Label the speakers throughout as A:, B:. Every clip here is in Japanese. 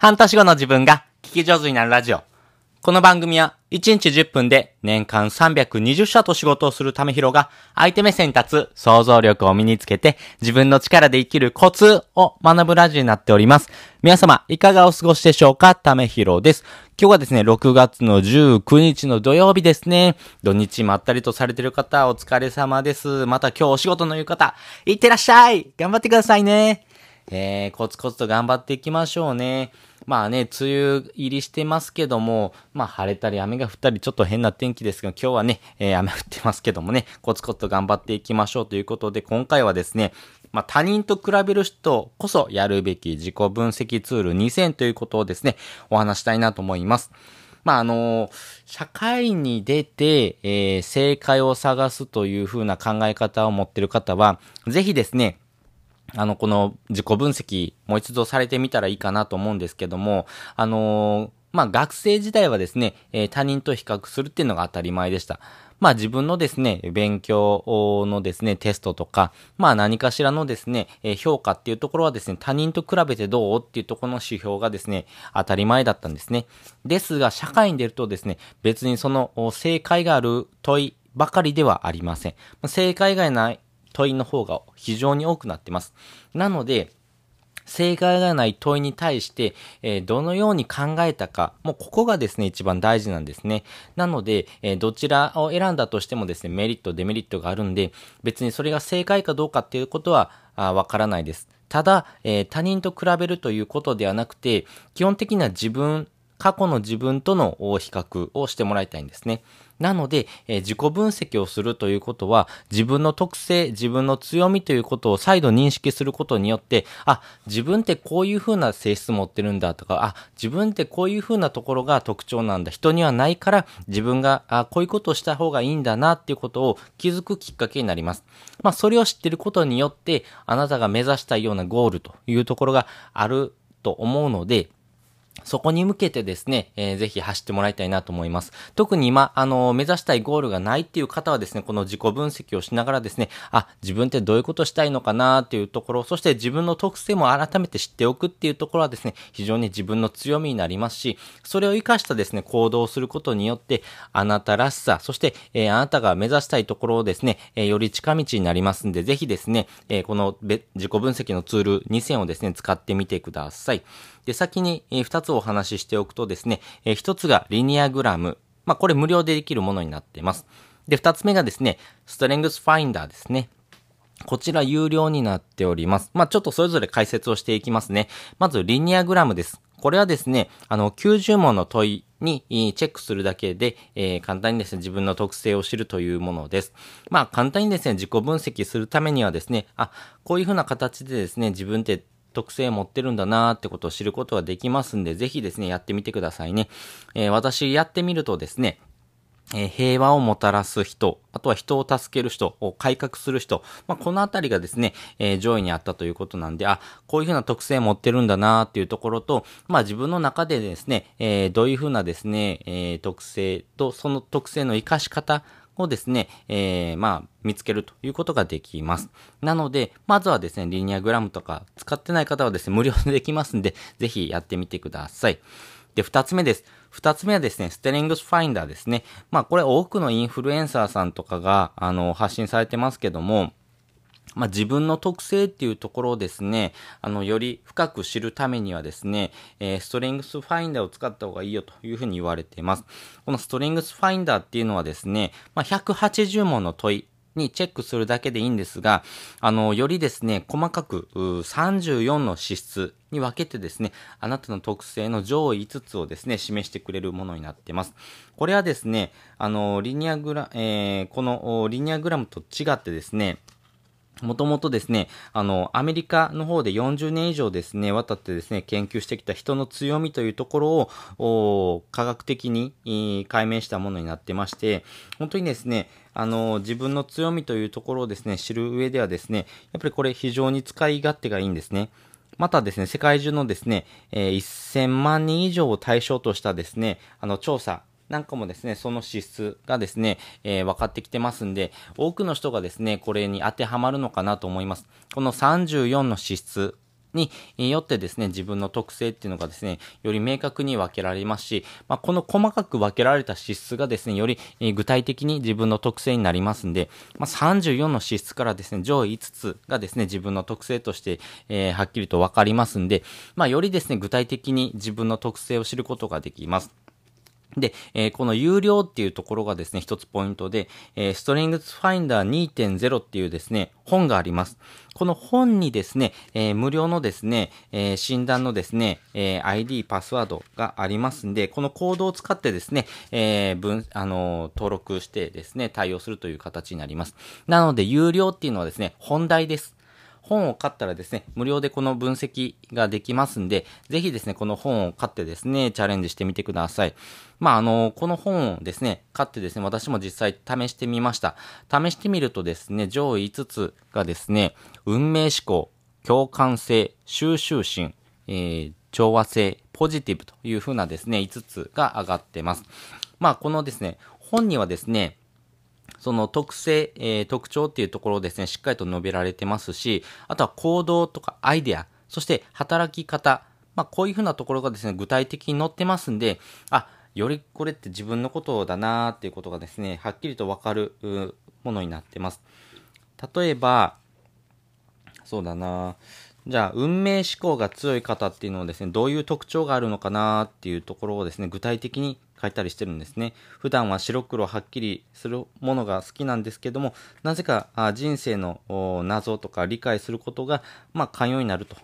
A: 半年後の自分が聞き上手になるラジオ。この番組は1日10分で年間320社と仕事をするためひろが相手目線に立つ想像力を身につけて自分の力で生きるコツを学ぶラジオになっております。皆様いかがお過ごしでしょうか？ためひろです。今日はですね、6月の19日の土曜日ですね。土日まったりとされてる方お疲れ様です。また今日お仕事の言う方、いってらっしゃい頑張ってくださいね。えー、コツコツと頑張っていきましょうね。まあね、梅雨入りしてますけども、まあ晴れたり雨が降ったりちょっと変な天気ですが、今日はね、えー、雨降ってますけどもね、コツコツと頑張っていきましょうということで、今回はですね、まあ他人と比べる人こそやるべき自己分析ツール2000ということをですね、お話したいなと思います。まあ、あの、社会に出て、えー、正解を探すというふうな考え方を持っている方は、ぜひですね、あの、この自己分析、もう一度されてみたらいいかなと思うんですけども、あのー、まあ、学生時代はですね、えー、他人と比較するっていうのが当たり前でした。まあ自分のですね、勉強のですね、テストとか、まあ何かしらのですね、評価っていうところはですね、他人と比べてどうっていうところの指標がですね、当たり前だったんですね。ですが、社会に出るとですね、別にその正解がある問いばかりではありません。正解がない問いの方が非常に多くなってます。なので、正解がない問いに対して、えー、どのように考えたか、もうここがですね、一番大事なんですね。なので、えー、どちらを選んだとしてもですね、メリット、デメリットがあるんで、別にそれが正解かどうかっていうことは、わからないです。ただ、えー、他人と比べるということではなくて、基本的には自分、過去の自分との比較をしてもらいたいんですね。なので、えー、自己分析をするということは、自分の特性、自分の強みということを再度認識することによって、あ、自分ってこういう風な性質持ってるんだとか、あ、自分ってこういう風なところが特徴なんだ。人にはないから、自分が、あ、こういうことをした方がいいんだなっていうことを気づくきっかけになります。まあ、それを知ってることによって、あなたが目指したいようなゴールというところがあると思うので、そこに向けてですね、えー、ぜひ走ってもらいたいなと思います。特に今、あの、目指したいゴールがないっていう方はですね、この自己分析をしながらですね、あ、自分ってどういうことしたいのかなっていうところ、そして自分の特性も改めて知っておくっていうところはですね、非常に自分の強みになりますし、それを活かしたですね、行動をすることによって、あなたらしさ、そして、えー、あなたが目指したいところをですね、えより近道になりますんで、ぜひですね、えこの自己分析のツール2選をですね、使ってみてください。で、先に2つお話ししておくとですね、1つがリニアグラム。まあ、これ無料でできるものになっています。で、2つ目がですね、ストレングスファインダーですね。こちら有料になっております。まあ、ちょっとそれぞれ解説をしていきますね。まず、リニアグラムです。これはですね、あの、90問の問いにチェックするだけで、えー、簡単にですね、自分の特性を知るというものです。まあ、簡単にですね、自己分析するためにはですね、あ、こういうふうな形でですね、自分って特性持ってるんだなーってことを知ることができますんで、ぜひですね、やってみてくださいね。えー、私やってみるとですね、えー、平和をもたらす人、あとは人を助ける人、を改革する人、まあ、このあたりがですね、えー、上位にあったということなんで、あ、こういうふうな特性持ってるんだなっていうところと、まあ、自分の中でですね、えー、どういうふうなですね、え特性とその特性の活かし方、をですね、えー、まあ、見つけるということができます。なので、まずはですね、リニアグラムとか使ってない方はですね、無料でできますんで、ぜひやってみてください。で、二つ目です。二つ目はですね、ステリングスファインダーですね。まあ、これ多くのインフルエンサーさんとかが、あの、発信されてますけども、まあ、自分の特性っていうところをですね、あの、より深く知るためにはですね、えー、ストレングスファインダーを使った方がいいよというふうに言われています。このストレングスファインダーっていうのはですね、まあ、180問の問い、にチェックするだけでいいんですが、あの、よりですね、細かく34の資質に分けてですね、あなたの特性の上位5つをですね、示してくれるものになっています。これはですね、あの、リニアグラ、えー、このリニアグラムと違ってですね、もともとですね、あの、アメリカの方で40年以上ですね、渡ってですね、研究してきた人の強みというところを、科学的に解明したものになってまして、本当にですね、あの、自分の強みというところをですね、知る上ではですね、やっぱりこれ非常に使い勝手がいいんですね。またですね、世界中のですね、えー、1000万人以上を対象としたですね、あの、調査、なんかもですね、その資質がですね、えー、分かってきてますんで、多くの人がですね、これに当てはまるのかなと思います。この34の資質によってですね、自分の特性っていうのがですね、より明確に分けられますし、まあ、この細かく分けられた資質がですね、より具体的に自分の特性になりますんで、まあ、34の資質からですね、上位5つがですね、自分の特性として、えー、はっきりと分かりますんで、まあ、よりですね、具体的に自分の特性を知ることができます。で、えー、この有料っていうところがですね、一つポイントで、えー、ストリングスファインダー2.0っていうですね、本があります。この本にですね、えー、無料のですね、え、診断のですね、え、ID、パスワードがありますんで、このコードを使ってですね、えー、分、あの登録してですね、対応するという形になります。なので、有料っていうのはですね、本題です。本を買ったらですね、無料でこの分析ができますんで、ぜひですね、この本を買ってですね、チャレンジしてみてください。まあ、あの、この本をですね、買ってですね、私も実際試してみました。試してみるとですね、上位5つがですね、運命思考、共感性、収集心、えー、調和性、ポジティブというふうなですね、5つが上がってます。まあ、このですね、本にはですね、その特性、えー、特徴っていうところをですね、しっかりと述べられてますし、あとは行動とかアイデア、そして働き方、まあこういうふうなところがですね、具体的に載ってますんで、あ、よりこれって自分のことだなーっていうことがですね、はっきりとわかるものになってます。例えば、そうだなーじゃあ、運命思考が強い方っていうのはですね、どういう特徴があるのかなっていうところをですね、具体的に書いたりしてるんですね。普段は白黒はっきりするものが好きなんですけども、なぜか人生の謎とか理解することが、まあ、寛容になると。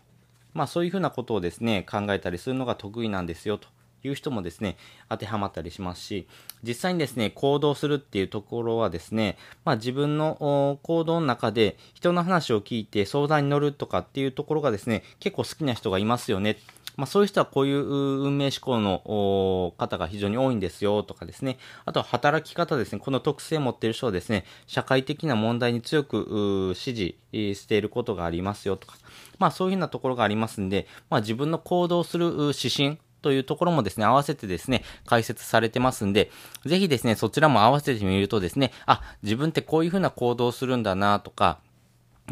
A: まあ、そういうふうなことをですね、考えたりするのが得意なんですよと。いう人もですね、当てはまったりしますし、実際にですね、行動するっていうところはですね、まあ自分の行動の中で人の話を聞いて相談に乗るとかっていうところがですね、結構好きな人がいますよね。まあそういう人はこういう運命思考の方が非常に多いんですよとかですね。あとは働き方ですね。この特性を持っている人はですね、社会的な問題に強く支持していることがありますよとか。まあそういうふうなところがありますんで、まあ自分の行動する指針、というところもですね、合わせてですね、解説されてますんで、ぜひですね、そちらも合わせてみるとですね、あ、自分ってこういうふうな行動をするんだなとか、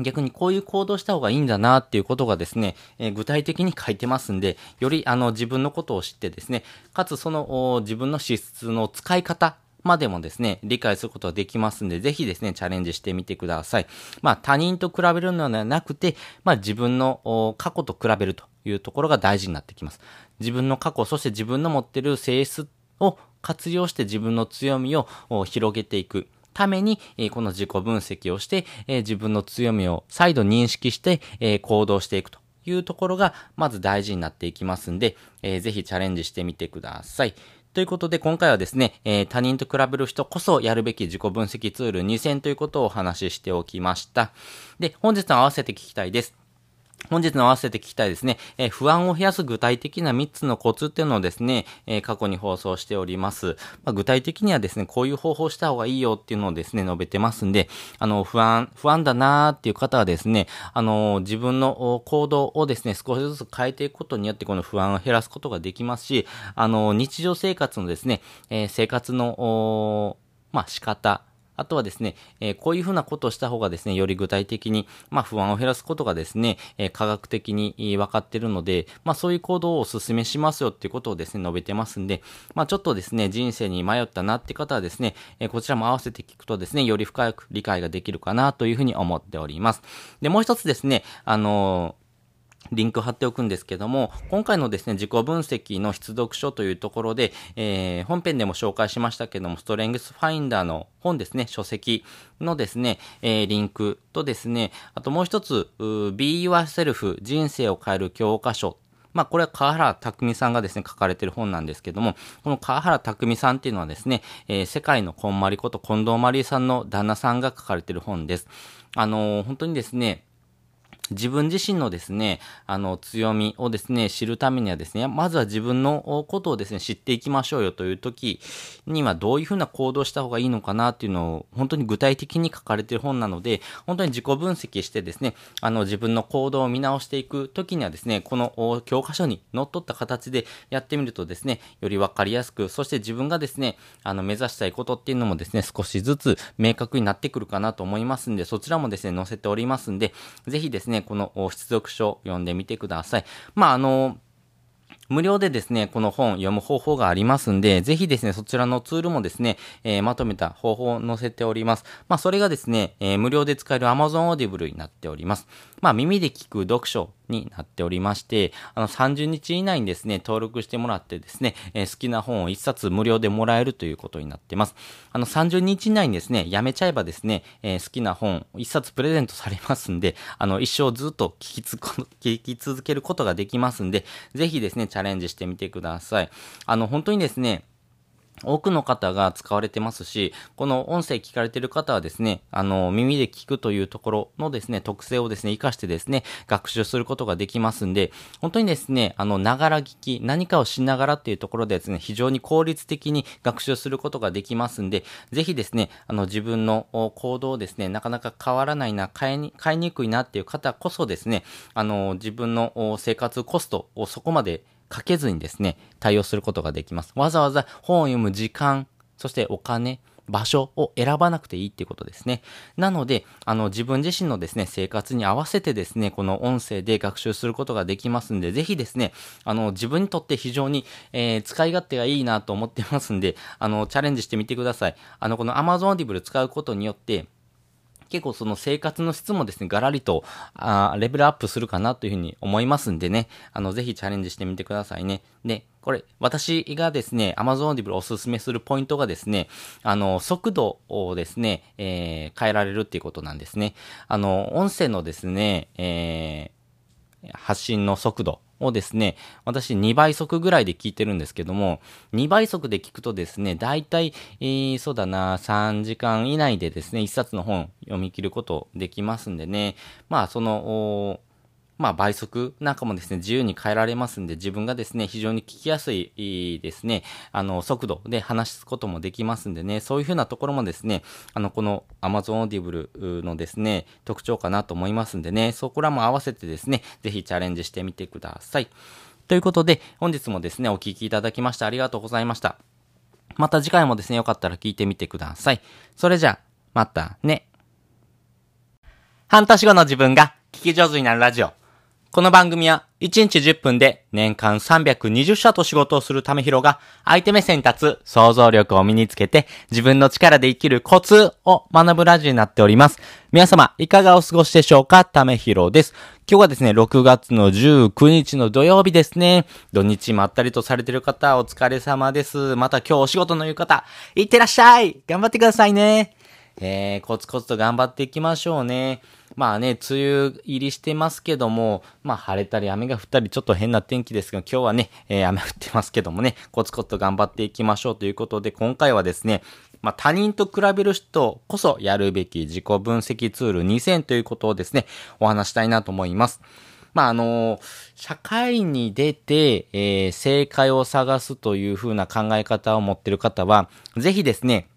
A: 逆にこういう行動した方がいいんだなっていうことがですね、えー、具体的に書いてますんで、よりあの自分のことを知ってですね、かつその自分の資質の使い方までもですね、理解することができますんで、ぜひですね、チャレンジしてみてください。まあ他人と比べるのではなくて、まあ自分の過去と比べるというところが大事になってきます。自分の過去、そして自分の持ってる性質を活用して自分の強みを広げていく。ために、この自己分析をして、自分の強みを再度認識して、行動していくというところが、まず大事になっていきますんで、ぜひチャレンジしてみてください。ということで、今回はですねえ、他人と比べる人こそやるべき自己分析ツール2000ということをお話ししておきました。で、本日の合わせて聞きたいです。本日の合わせて聞きたいですね、えー、不安を増やす具体的な3つのコツっていうのをですね、えー、過去に放送しております。まあ、具体的にはですね、こういう方法した方がいいよっていうのをですね、述べてますんで、あの、不安、不安だなーっていう方はですね、あの、自分の行動をですね、少しずつ変えていくことによってこの不安を減らすことができますし、あの、日常生活のですね、え、生活の、まあ、仕方、あとはですね、えー、こういうふうなことをした方がですね、より具体的に、まあ、不安を減らすことがですね、えー、科学的に分かっているので、まあ、そういう行動をお勧めしますよっていうことをですね、述べてますんで、まあ、ちょっとですね、人生に迷ったなって方はですね、えー、こちらも合わせて聞くとですね、より深く理解ができるかなというふうに思っております。で、もう一つですね、あのリンク貼っておくんですけども、今回のですね、自己分析の出読書というところで、えー、本編でも紹介しましたけども、ストレングスファインダーの本ですね、書籍のですね、えー、リンクとですね、あともう一つ、Be Yourself 人生を変える教科書まあ、これは川原匠さんがですね、書かれてる本なんですけども、この川原匠さんっていうのはですね、えー、世界のこんまりこと近藤まりさんの旦那さんが書かれてる本です。あのー、本当にですね、自分自身のですね、あの、強みをですね、知るためにはですね、まずは自分のことをですね、知っていきましょうよという時にはどういうふうな行動した方がいいのかなっていうのを本当に具体的に書かれている本なので、本当に自己分析してですね、あの、自分の行動を見直していく時にはですね、この教科書に則っ取った形でやってみるとですね、よりわかりやすく、そして自分がですね、あの、目指したいことっていうのもですね、少しずつ明確になってくるかなと思いますんで、そちらもですね、載せておりますんで、ぜひですね、ね、この出読書読んでみてください。まあ、あの、無料でですね、この本読む方法がありますんで、ぜひですね、そちらのツールもですね、えー、まとめた方法を載せております。まあ、それがですね、えー、無料で使える Amazon Audible になっております。まあ、耳で聞く読書になっておりまして、あの、30日以内にですね、登録してもらってですね、えー、好きな本を1冊無料でもらえるということになってます。あの、30日以内にですね、やめちゃえばですね、えー、好きな本1冊プレゼントされますんで、あの、一生ずっと聞きつ、聞き続けることができますんで、ぜひですね、チャレンジしてみてください。あの、本当にですね、多くの方が使われてますし、この音声聞かれてる方はですね、あの、耳で聞くというところのですね、特性をですね、活かしてですね、学習することができますんで、本当にですね、あの、ながら聞き、何かをしながらっていうところでですね、非常に効率的に学習することができますんで、ぜひですね、あの、自分の行動をですね、なかなか変わらないな、変えに、変えにくいなっていう方こそですね、あの、自分の生活コストをそこまでかけずにですね、対応することができます。わざわざ本を読む時間、そしてお金、場所を選ばなくていいってことですね。なので、あの、自分自身のですね、生活に合わせてですね、この音声で学習することができますんで、ぜひですね、あの、自分にとって非常に、えー、使い勝手がいいなと思ってますんで、あの、チャレンジしてみてください。あの、この Amazon Audible 使うことによって、結構その生活の質もですね、ガラリと、あレベルアップするかなというふうに思いますんでね、あの、ぜひチャレンジしてみてくださいね。で、これ、私がですね、Amazon Audible おすすめするポイントがですね、あの、速度をですね、えー、変えられるっていうことなんですね。あの、音声のですね、えー、発信の速度をですね、私2倍速ぐらいで聞いてるんですけども、2倍速で聞くとですね、だいたい、えー、そうだな、3時間以内でですね、1冊の本読み切ることできますんでね、まあその、まあ倍速なんかもですね、自由に変えられますんで、自分がですね、非常に聞きやすいですね、あの、速度で話すこともできますんでね、そういうふうなところもですね、あの、この Amazon Audible のですね、特徴かなと思いますんでね、そこらも合わせてですね、ぜひチャレンジしてみてください。ということで、本日もですね、お聴きいただきましてありがとうございました。また次回もですね、よかったら聞いてみてください。それじゃあ、またね。半年後の自分が聞き上手になるラジオ。この番組は1日10分で年間320社と仕事をするためひろが相手目線に立つ想像力を身につけて自分の力で生きるコツを学ぶラジオになっております。皆様いかがお過ごしでしょうか？ためひろです。今日はですね、6月の19日の土曜日ですね。土日まったりとされてる方お疲れ様です。また今日お仕事の言う方、いってらっしゃい頑張ってくださいね。えー、コツコツと頑張っていきましょうね。まあね、梅雨入りしてますけども、まあ晴れたり雨が降ったりちょっと変な天気ですが、今日はね、えー、雨降ってますけどもね、コツコツと頑張っていきましょうということで、今回はですね、まあ他人と比べる人こそやるべき自己分析ツール2000ということをですね、お話したいなと思います。まあ、あの、社会に出て、えー、正解を探すという風な考え方を持っている方は、ぜひですね、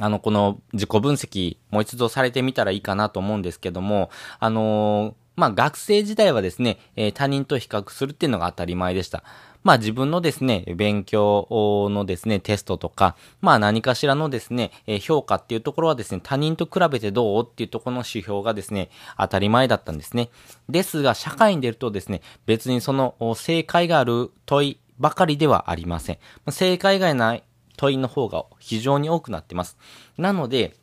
A: あの、この自己分析、もう一度されてみたらいいかなと思うんですけども、あのー、まあ、学生時代はですね、えー、他人と比較するっていうのが当たり前でした。まあ自分のですね、勉強のですね、テストとか、まあ何かしらのですね、え評価っていうところはですね、他人と比べてどうっていうところの指標がですね、当たり前だったんですね。ですが、社会に出るとですね、別にその正解がある問いばかりではありません。正解がない問いの方が非常に多くなってます。なので、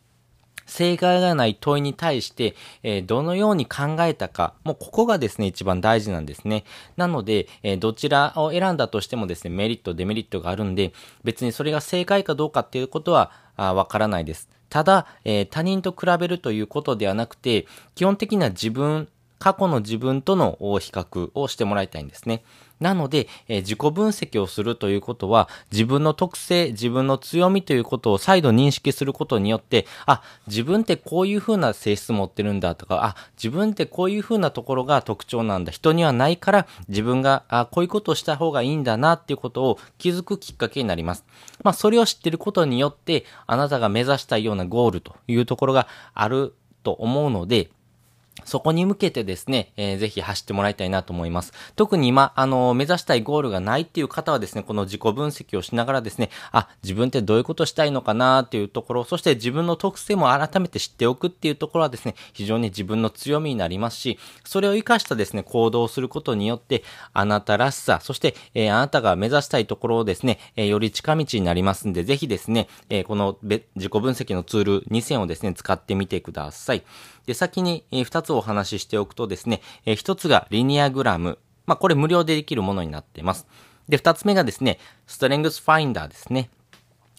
A: 正解がない問いに対して、えー、どのように考えたか、もうここがですね、一番大事なんですね。なので、えー、どちらを選んだとしてもですね、メリット、デメリットがあるんで、別にそれが正解かどうかっていうことは、わからないです。ただ、えー、他人と比べるということではなくて、基本的には自分、過去の自分との比較をしてもらいたいんですね。なので、えー、自己分析をするということは、自分の特性、自分の強みということを再度認識することによって、あ、自分ってこういう風な性質持ってるんだとか、あ、自分ってこういう風なところが特徴なんだ。人にはないから、自分が、あ、こういうことをした方がいいんだなっていうことを気づくきっかけになります。まあ、それを知ってることによって、あなたが目指したいようなゴールというところがあると思うので、そこに向けてですね、えー、ぜひ走ってもらいたいなと思います。特に今、あの、目指したいゴールがないっていう方はですね、この自己分析をしながらですね、あ、自分ってどういうことしたいのかなっていうところ、そして自分の特性も改めて知っておくっていうところはですね、非常に自分の強みになりますし、それを活かしたですね、行動をすることによって、あなたらしさ、そして、えー、あなたが目指したいところをですね、えより近道になりますんで、ぜひですね、えこの自己分析のツール2選をですね、使ってみてください。で、先に、2つお話ししておくとですね、1つがリニアグラム。まあ、これ無料でできるものになっています。で、2つ目がですね、ストレングスファインダーですね。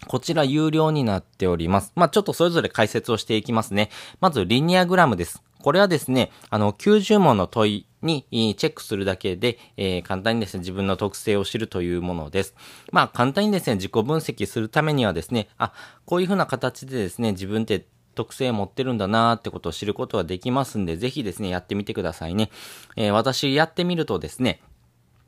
A: こちら有料になっております。まあ、ちょっとそれぞれ解説をしていきますね。まず、リニアグラムです。これはですね、あの、90問の問いにチェックするだけで、えー、簡単にですね、自分の特性を知るというものです。まあ、簡単にですね、自己分析するためにはですね、あ、こういうふうな形でですね、自分って特性持ってるんだなーってことを知ることができますんで、ぜひですね、やってみてくださいね。えー、私やってみるとですね、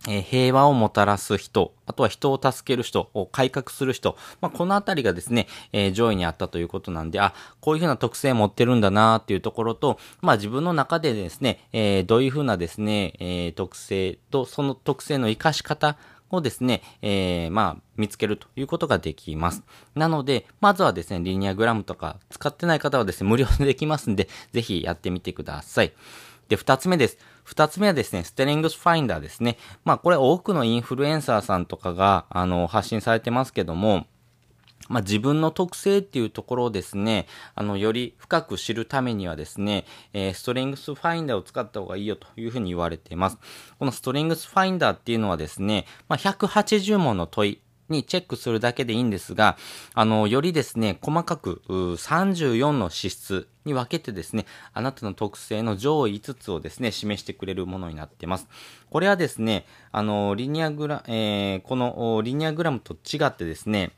A: えー、平和をもたらす人、あとは人を助ける人、を改革する人、まあ、このあたりがですね、えー、上位にあったということなんで、あ、こういうふうな特性持ってるんだなーっていうところと、まあ、自分の中でですね、えー、どういうふうなですね、えー、特性と、その特性の活かし方、をですね、えー、まあ、見つけるということができます。なので、まずはですね、リニアグラムとか使ってない方はですね、無料でできますんで、ぜひやってみてください。で、二つ目です。二つ目はですね、ステリングスファインダーですね。まあ、これ多くのインフルエンサーさんとかが、あの、発信されてますけども、まあ、自分の特性っていうところをですね、あの、より深く知るためにはですね、えー、ストレングスファインダーを使った方がいいよというふうに言われています。このストレングスファインダーっていうのはですね、まあ、180問の問い、にチェックするだけでいいんですが、あの、よりですね、細かく34の資質に分けてですね、あなたの特性の上位5つをですね、示してくれるものになっています。これはですね、あの、リニアグラ、えー、このリニアグラムと違ってですね、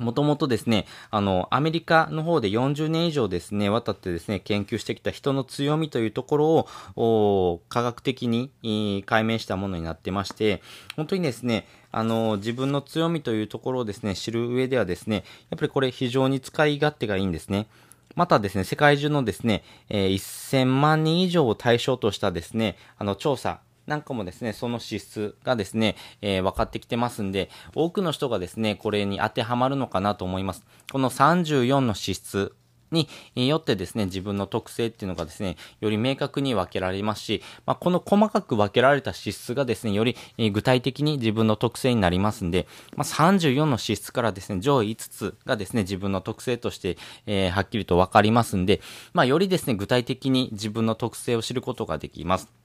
A: もともとですね、あの、アメリカの方で40年以上ですね、渡ってですね、研究してきた人の強みというところを、科学的に解明したものになってまして、本当にですね、あの、自分の強みというところをですね、知る上ではですね、やっぱりこれ非常に使い勝手がいいんですね。またですね、世界中のですね、えー、1000万人以上を対象としたですね、あの、調査、なんかもですね、その資質がですね、えー、分かってきてますんで、多くの人がですね、これに当てはまるのかなと思います。この34の資質によってですね、自分の特性っていうのがですね、より明確に分けられますし、まあ、この細かく分けられた資質がですね、より具体的に自分の特性になりますんで、まあ、34の資質からですね、上位5つがですね、自分の特性として、えー、はっきりと分かりますんで、まあ、よりですね、具体的に自分の特性を知ることができます。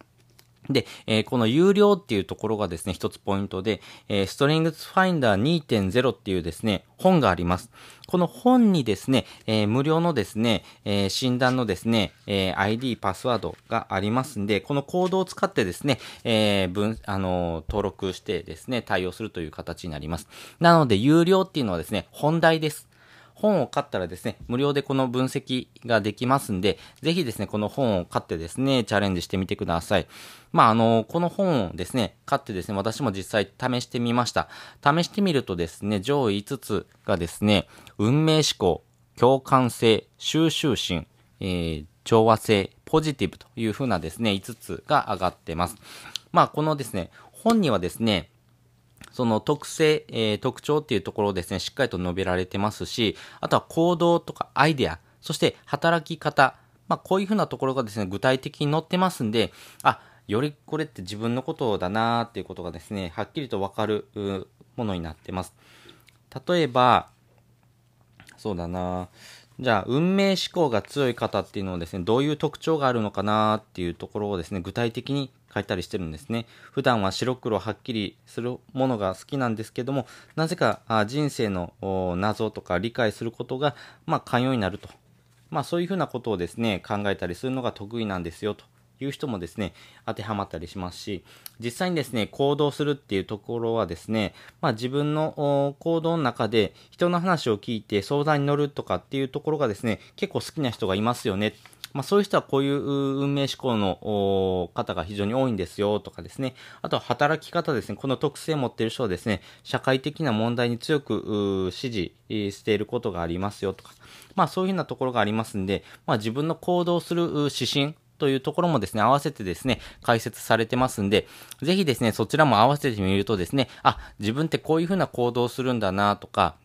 A: で、えー、この有料っていうところがですね、一つポイントで、えー、ストリングスファインダー2.0っていうですね、本があります。この本にですね、えー、無料のですね、え、診断のですね、え、ID、パスワードがありますんで、このコードを使ってですね、え、分、あの登録してですね、対応するという形になります。なので、有料っていうのはですね、本題です。本を買ったらですね、無料でこの分析ができますんで、ぜひですね、この本を買ってですね、チャレンジしてみてください。まあ、あの、この本をですね、買ってですね、私も実際試してみました。試してみるとですね、上位5つがですね、運命思考、共感性、収集心、えー、調和性、ポジティブというふうなですね、5つが上がってます。まあ、このですね、本にはですね、その特性、えー、特徴っていうところをですね、しっかりと述べられてますし、あとは行動とかアイデア、そして働き方、まあ、こういうふうなところがですね、具体的に載ってますんで、あ、よりこれって自分のことだなーっていうことがですね、はっきりとわかるものになってます。例えば、そうだなじゃあ、運命思考が強い方っていうのはですね、どういう特徴があるのかなっていうところをですね、具体的に書いたりしてるんですね。普段は白黒はっきりするものが好きなんですけども、なぜか人生の謎とか理解することが、まあ、寛容になると。まあ、そういうふうなことをですね、考えたりするのが得意なんですよと。いう人もですね、当てはまったりしますし、実際にですね、行動するっていうところはですね、まあ自分の行動の中で人の話を聞いて相談に乗るとかっていうところがですね、結構好きな人がいますよね。まあ、そういう人はこういう運命思考の方が非常に多いんですよとかですね。あとは働き方ですね。この特性を持っている人はですね、社会的な問題に強く支持していることがありますよとか。まあそういうふうなところがありますんで、まあ自分の行動する指針というところもですね、合わせてですね、解説されてますんで、ぜひですね、そちらも合わせてみるとですね、あ、自分ってこういうふうな行動をするんだなとか、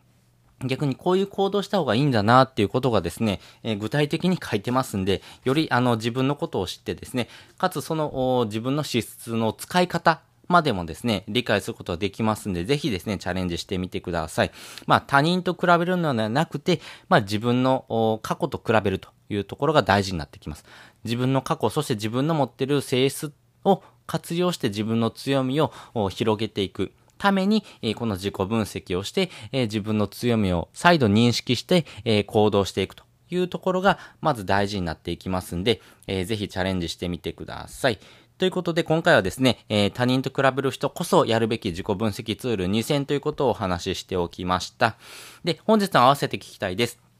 A: 逆にこういう行動した方がいいんだなっていうことがですね、えー、具体的に書いてますんで、よりあの自分のことを知ってですね、かつその自分の資質の使い方までもですね、理解することができますんで、ぜひですね、チャレンジしてみてください。まあ他人と比べるのではなくて、まあ自分の過去と比べるというところが大事になってきます。自分の過去、そして自分の持ってる性質を活用して自分の強みを広げていく。ために、えこの自己分析をして、え自分の強みを再度認識して、え行動していくというところが、まず大事になっていきますんで、えー、ぜひチャレンジしてみてください。ということで、今回はですね、えー、他人と比べる人こそやるべき自己分析ツール2000ということをお話ししておきました。で、本日の合わせて聞きたいです。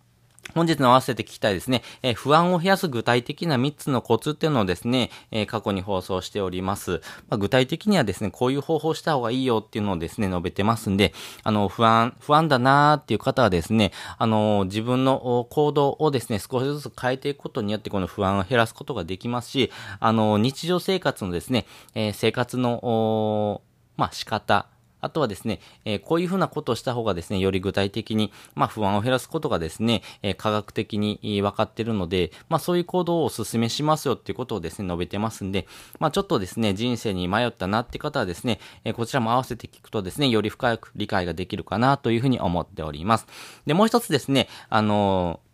A: 本日の合わせて聞きたいですね、えー、不安を増やす具体的な3つのコツっていうのをですね、えー、過去に放送しております。まあ、具体的にはですね、こういう方法した方がいいよっていうのをですね、述べてますんで、あの、不安、不安だなーっていう方はですね、あの、自分の行動をですね、少しずつ変えていくことによってこの不安を減らすことができますし、あの、日常生活のですね、えー、生活の、まあ、仕方、あとはですね、え、こういうふうなことをした方がですね、より具体的に、まあ、不安を減らすことがですね、え、科学的に分かっているので、まあ、そういう行動をお勧めしますよっていうことをですね、述べてますんで、まあ、ちょっとですね、人生に迷ったなって方はですね、え、こちらも合わせて聞くとですね、より深く理解ができるかなというふうに思っております。で、もう一つですね、あのー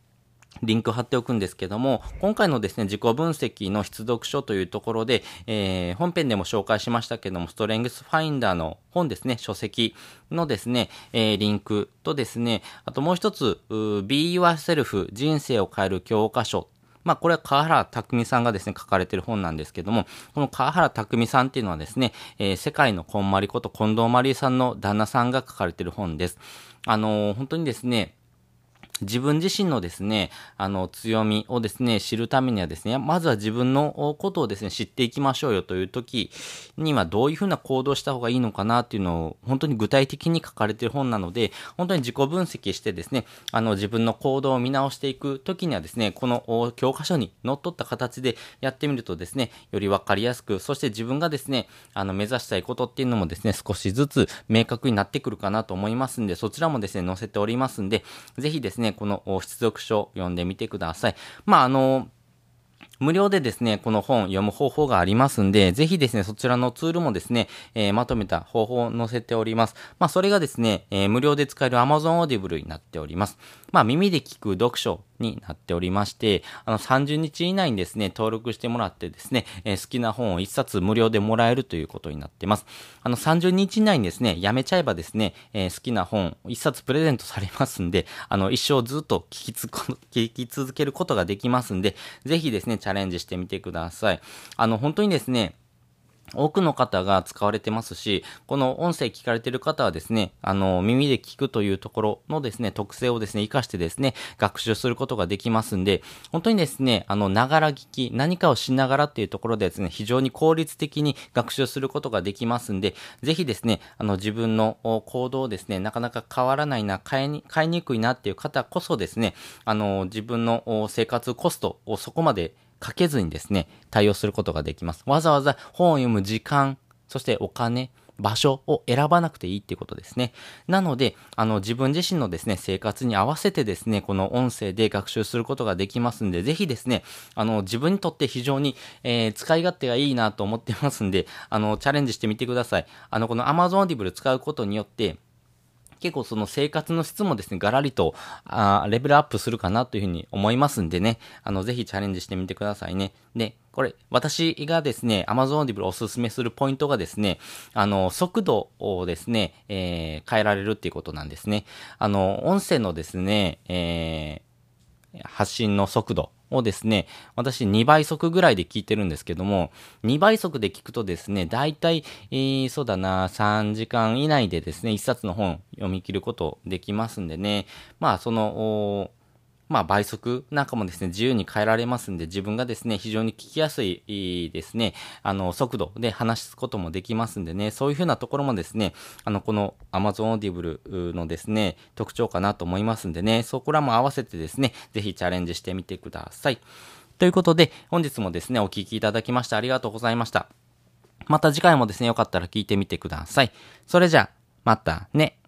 A: リンク貼っておくんですけども、今回のですね、自己分析の必読書というところで、えー、本編でも紹介しましたけども、ストレングスファインダーの本ですね、書籍のですね、えー、リンクとですね、あともう一つ、Be Yourself 人生を変える教科書まあ、これは川原匠さんがですね、書かれている本なんですけども、この川原匠さんっていうのはですね、えー、世界のこんまりこと近藤まりさんの旦那さんが書かれている本です。あのー、本当にですね、自分自身のですね、あの、強みをですね、知るためにはですね、まずは自分のことをですね、知っていきましょうよという時にはどういうふうな行動した方がいいのかなっていうのを本当に具体的に書かれている本なので、本当に自己分析してですね、あの、自分の行動を見直していく時にはですね、この教科書に則っった形でやってみるとですね、よりわかりやすく、そして自分がですね、あの、目指したいことっていうのもですね、少しずつ明確になってくるかなと思いますんで、そちらもですね、載せておりますんで、ぜひですね、この出読書読んでみてください。まあ、あの、無料でですね、この本読む方法がありますんで、ぜひですね、そちらのツールもですね、えー、まとめた方法を載せております。まあ、それがですね、えー、無料で使える Amazon Audible になっております。まあ、耳で聞く読書になっておりまして、あの、30日以内にですね、登録してもらってですね、えー、好きな本を1冊無料でもらえるということになってます。あの、30日以内にですね、やめちゃえばですね、えー、好きな本1冊プレゼントされますんで、あの、一生ずっと聞きつ、聞き続けることができますんで、ぜひですね、チャレンジしてみてください。あの、本当にですね、多くの方が使われてますし、この音声聞かれてる方はですね、あの、耳で聞くというところのですね、特性をですね、活かしてですね、学習することができますんで、本当にですね、あの、ながら聞き、何かをしながらっていうところでですね、非常に効率的に学習することができますんで、ぜひですね、あの、自分の行動をですね、なかなか変わらないな、変えに、変えにくいなっていう方こそですね、あの、自分の生活コストをそこまでかけずにですね、対応することができます。わざわざ本を読む時間、そしてお金、場所を選ばなくていいっていうことですね。なので、あの、自分自身のですね、生活に合わせてですね、この音声で学習することができますんで、ぜひですね、あの、自分にとって非常に、えー、使い勝手がいいなと思ってますんで、あの、チャレンジしてみてください。あの、この Amazon Audible 使うことによって、結構その生活の質もですね、ガラリと、あレベルアップするかなというふうに思いますんでね、あの、ぜひチャレンジしてみてくださいね。で、これ、私がですね、Amazon Audible おすすめするポイントがですね、あの、速度をですね、えー、変えられるっていうことなんですね。あの、音声のですね、えー、発信の速度をですね、私2倍速ぐらいで聞いてるんですけども、2倍速で聞くとですね、だいたい、えー、そうだな、3時間以内でですね、1冊の本読み切ることできますんでね、まあその、まあ倍速なんかもですね、自由に変えられますんで、自分がですね、非常に聞きやすいですね、あの、速度で話すこともできますんでね、そういうふうなところもですね、あの、この Amazon Audible のですね、特徴かなと思いますんでね、そこらも合わせてですね、ぜひチャレンジしてみてください。ということで、本日もですね、お聞きいただきましてありがとうございました。また次回もですね、よかったら聞いてみてください。それじゃあ、またね。